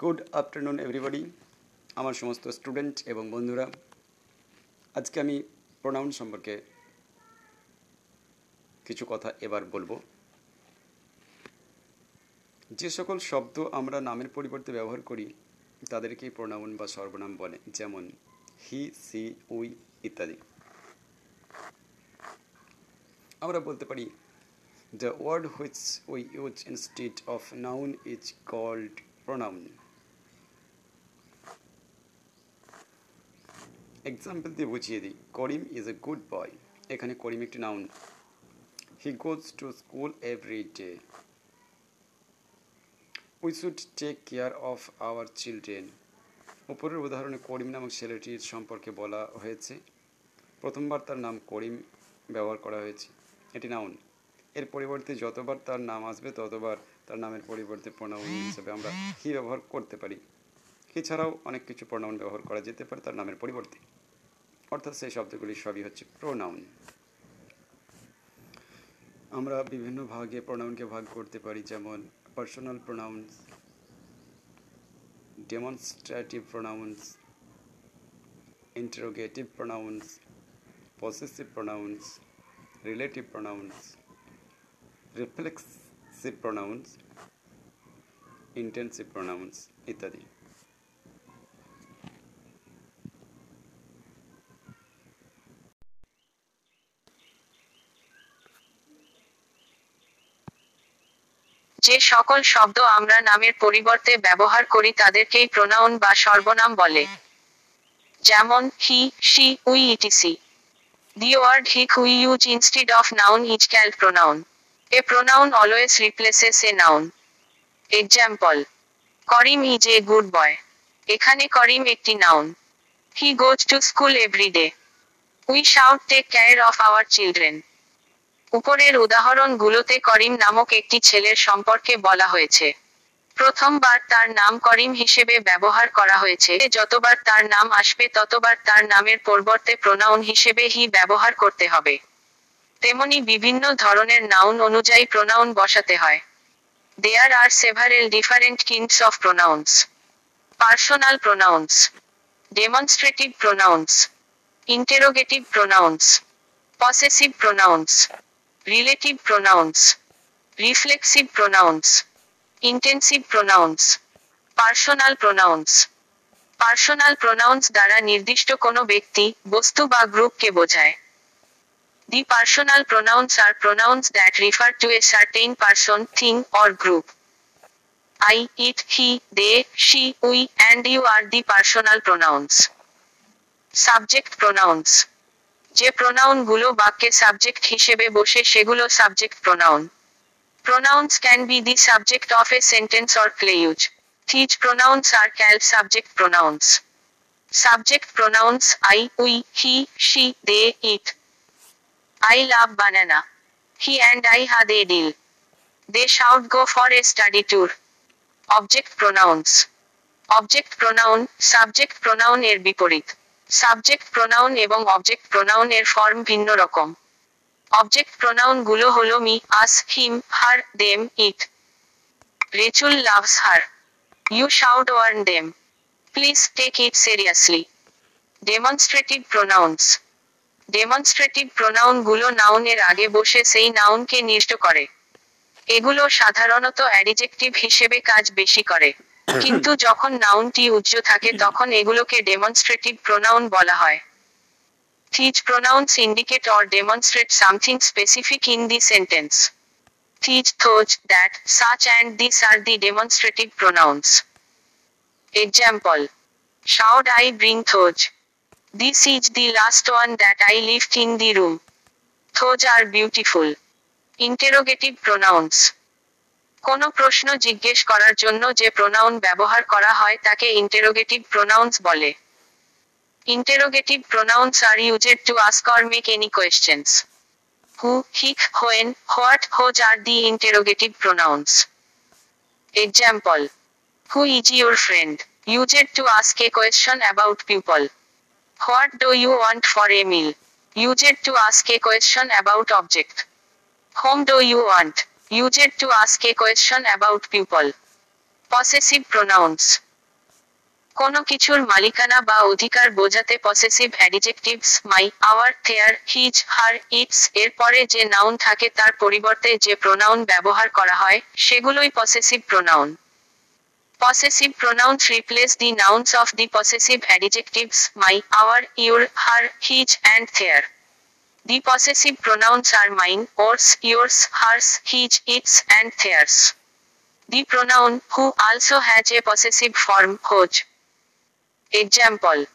Good afternoon everybody আমার সমস্ত student এবং বন্ধুরা, আজকে আমি প্রোনাউন সম্পর্কে কিছু কথা এবার বলব। যে সকল শব্দ আমরা নামের পরিবর্তে ব্যবহার করি, তাদেরকেই প্রোনাউন বা সর্বনাম বলে, যেমন হি, সি, উই ইত্যাদি। আমরা বলতে পারি the word which we use instead of noun is called pronoun example দিয়ে বুঝিয়ে দিই। Karim is a good boy এখানে করিম একটি noun he goes to school every day we should take care of our children উপরের উদাহরণে করিম নামক ছেলেটির সম্পর্কে বলা হয়েছে। প্রথমবার তার নাম করিম ব্যবহার করা হয়েছে। এটি নাউন এর পরিবর্তে যতবার তার নাম আসবে, ততবার তার নামের পরিবর্তে প্রণাউন হিসেবে আমরা হি ব্যবহার করতে পারি। এছাড়াও অনেক কিছু প্রণাউন ব্যবহার করা যেতে পারে তার নামের পরিবর্তে। অর্থাৎ সেই শব্দগুলি সবই হচ্ছে প্রোনাউন আমরা বিভিন্ন ভাগে প্রোনাউনকে ভাগ করতে পারি, যেমন personal pronouns demonstrative pronouns interrogative pronouns possessive pronouns relative pronouns reflexive pronouns intensive pronouns ইত্যাদি। যে সকল শব্দ আমরা নামের পরিবর্তে ব্যবহার করি তাদেরকেই প্রোনাউন বা সর্বনাম বলে। যেমন he she we etc the word which we use instead of noun is called pronoun a pronoun always replaces a noun example Karim is a good boy এখানে করিম একটি noun he goes to school every day we should take care of our children উপরের উদাহরণগুলোতে করিম নামক একটি ছেলের সম্পর্কে বলা হয়েছে। প্রথমবার তার নাম করিম হিসেবে ব্যবহার করা হয়েছে। যতবার তার নাম আসবে ততবার তার নামের পরিবর্তে প্রোনাউন হিসেবে হি ব্যবহার করতে হবে। তেমনি বিভিন্ন ধরনের নাউন অনুযায়ী প্রোনাউন বসাতে হয়। There are several different kinds of pronouns personal pronouns demonstrative pronouns interrogative pronouns possessive pronouns, relative pronouns, reflexive pronouns, intensive pronouns, personal pronouns. Personal pronouns দ্বারা নির্দিষ্ট কোনো ব্যক্তি বস্তু বা গ্রুপকে বোঝায়। The personal pronouns are pronouns that refer to a certain person thing or group I it he they she we and you are the personal pronouns subject pronouns যে প্রনাউনগুলো বাক্যের সাবজেক্ট হিসেবে বসে সেগুলো subject pronoun pronouns can be the subject of a sentence or clause these pronouns are called subject pronouns subject pronouns I we he she they it I love banana he and I had they deal they should go for a study tour object pronouns object pronoun subject pronoun এর বিপরীত। Subject pronoun এবং object pronoun এর form ভিন্ন রকম। Object প্রোনাউনগুলো হলো me, us, him, her, them, it. Rachel loves her. You should warn them. Please take it seriously. Demonstrative pronouns demonstrative প্রোনাউনগুলো নাউনের আগে বসে সেই নাউনকে নির্দিষ্ট করে। এগুলো সাধারণত অ্যাডিজেক্টিভ হিসেবে কাজ বেশি করে। কিন্তু যখন নাউনটি উচ্চ থাকে তখন এগুলোকে ডেমনস্ট্রেটিভ প্রোনাউন বলা হয়। These pronouns indicate or demonstrate something specific in the sentence these those that such and this are the demonstrative pronouns example should I bring those this is the last one that I live in the room those are beautiful interrogative pronouns কোনো প্রশ্ন জিজ্ঞেস করার জন্য যে pronoun ব্যবহার করা হয় তাকে ইন্টেরোগেটিভ প্রোনাউন্স বলে। Interrogative pronouns are used to ask or make any questions who which when what whose are the interrogative pronouns example who is your friend used to ask a question about people what do you want for a meal used to ask a question about object whom do you want Used to ask a question about people. Possessive pronouns. কোনো কিছুর মালিকানা বা অধিকার বোঝাতে possessive adjectives my our their his her its এর পরে যে noun থাকে তার পরিবর্তে যে প্রোনাউন ব্যবহার করা হয় সেগুলোই possessive pronoun Possessive pronouns replace the nouns of the possessive adjectives my, our, your, her, his, and their. The possessive pronouns are mine, ours, yours, hers, his, its, and theirs. The pronoun who also has a possessive form, whose. Example.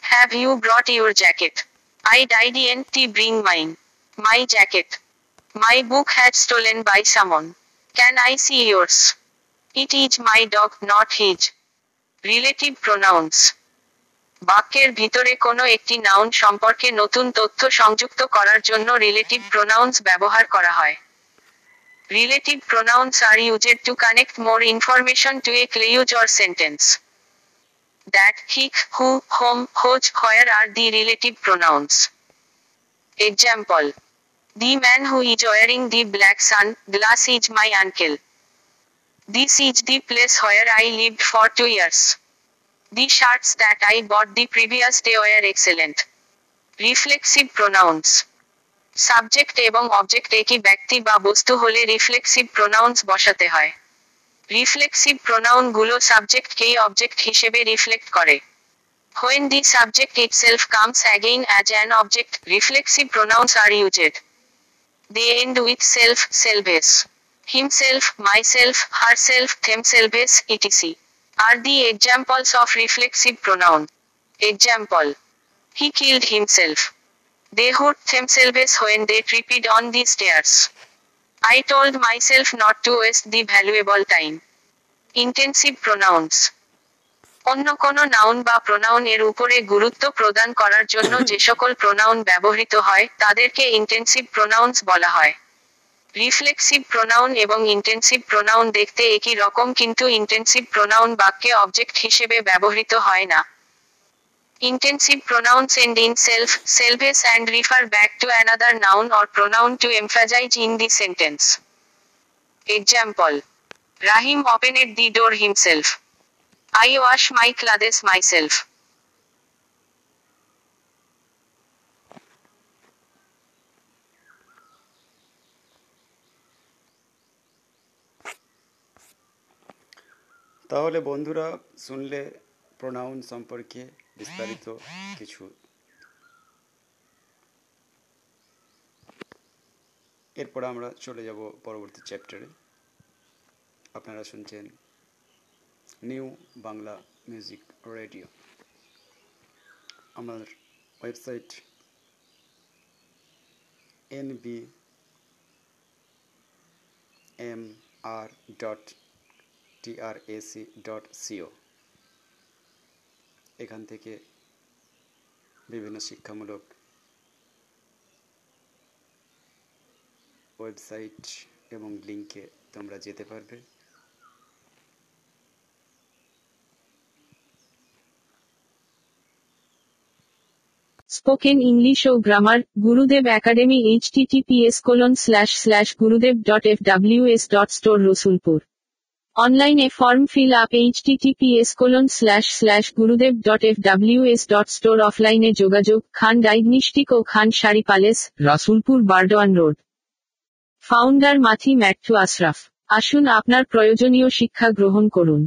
Have you brought your jacket? I didn't bring mine. My jacket. My book had stolen by someone. Can I see yours? It is my dog, not his. Relative pronouns. বাক্যের ভিতরে কোনো একটি noun সম্পর্কে নতুন তথ্য সংযুক্ত করার জন্য রিলেটিভ প্রোনাউন্স ব্যবহার করা হয়। Relative pronouns are used to connect more information to a clause or sentence that which who whom whose where are the relative pronouns example the man who is wearing the black sun glass is my uncle This is the place where I lived for two years. The shirts that I bought the previous day were excellent reflexive pronouns subject এবং object একই ব্যক্তি বা বস্তু হলে reflexive pronouns বসাতে হয়। Reflexive প্রোনাউনগুলো subject কেই অবজেক্ট হিসেবে রিফ্লেক্ট করে। When the subject itself comes again as an object reflexive pronouns are used the end with self selves himself myself herself themselves etc are the examples of reflexive pronoun. Example. He killed himself. They hurt themselves when they tripped on the stairs. I told myself not to waste the valuable time. Intensive pronouns. অন্য কোনো noun বা pronoun এর উপরে গুরুত্ব প্রদান করার জন্য যে সকল প্রোনাউন ব্যবহৃত হয় তাদেরকে ইন্টেন্সিভ প্রোনাউন্স বলা হয় রিফ্লেক্সিভ প্রোনাউন এবং ইন্টেন্সিভ প্রোনাউন দেখতে একই রকম কিন্তু ইন্টেন্সিভ প্রোনাউন বাক্যে অবজেক্ট হিসেবে ব্যবহৃত হয় না intensive pronouns end in self, selves and refer back to another noun or pronoun to emphasize in the sentence. Example. Rahim opened the door himself. I wash my clothes myself. তাহলে বন্ধুরা শুনলে pronoun সম্পর্কে বিস্তারিত কিছু। এরপর আমরা চলে যাব পরবর্তী চ্যাপ্টারে আপনারা শুনছেন নিউ বাংলা মিউজিক রেডিও আমার website N B M R dot TRAC dot co এখান থেকে বিভিন্ন শিক্ষামূলক ওয়েবসাইট এবং লিঙ্কে তোমরা যেতে পারবে। স্পোকেন ইংলিশ ও grammar Gurudev academy H TTPS colon slash slash Gurudev dot F WS dot store Rasulpur অনলাইনে form fill up H S colon slash slash Gurudev dot F W S dot store অফলাইনে যোগাযোগ, Khan diagnostic ও Khan Saree palace Rasulpur Burdwan road founder মাথি ম্যাট্টু আশরাফ। আসুন আপনার প্রয়োজনীয় শিক্ষা গ্রহণ করুন।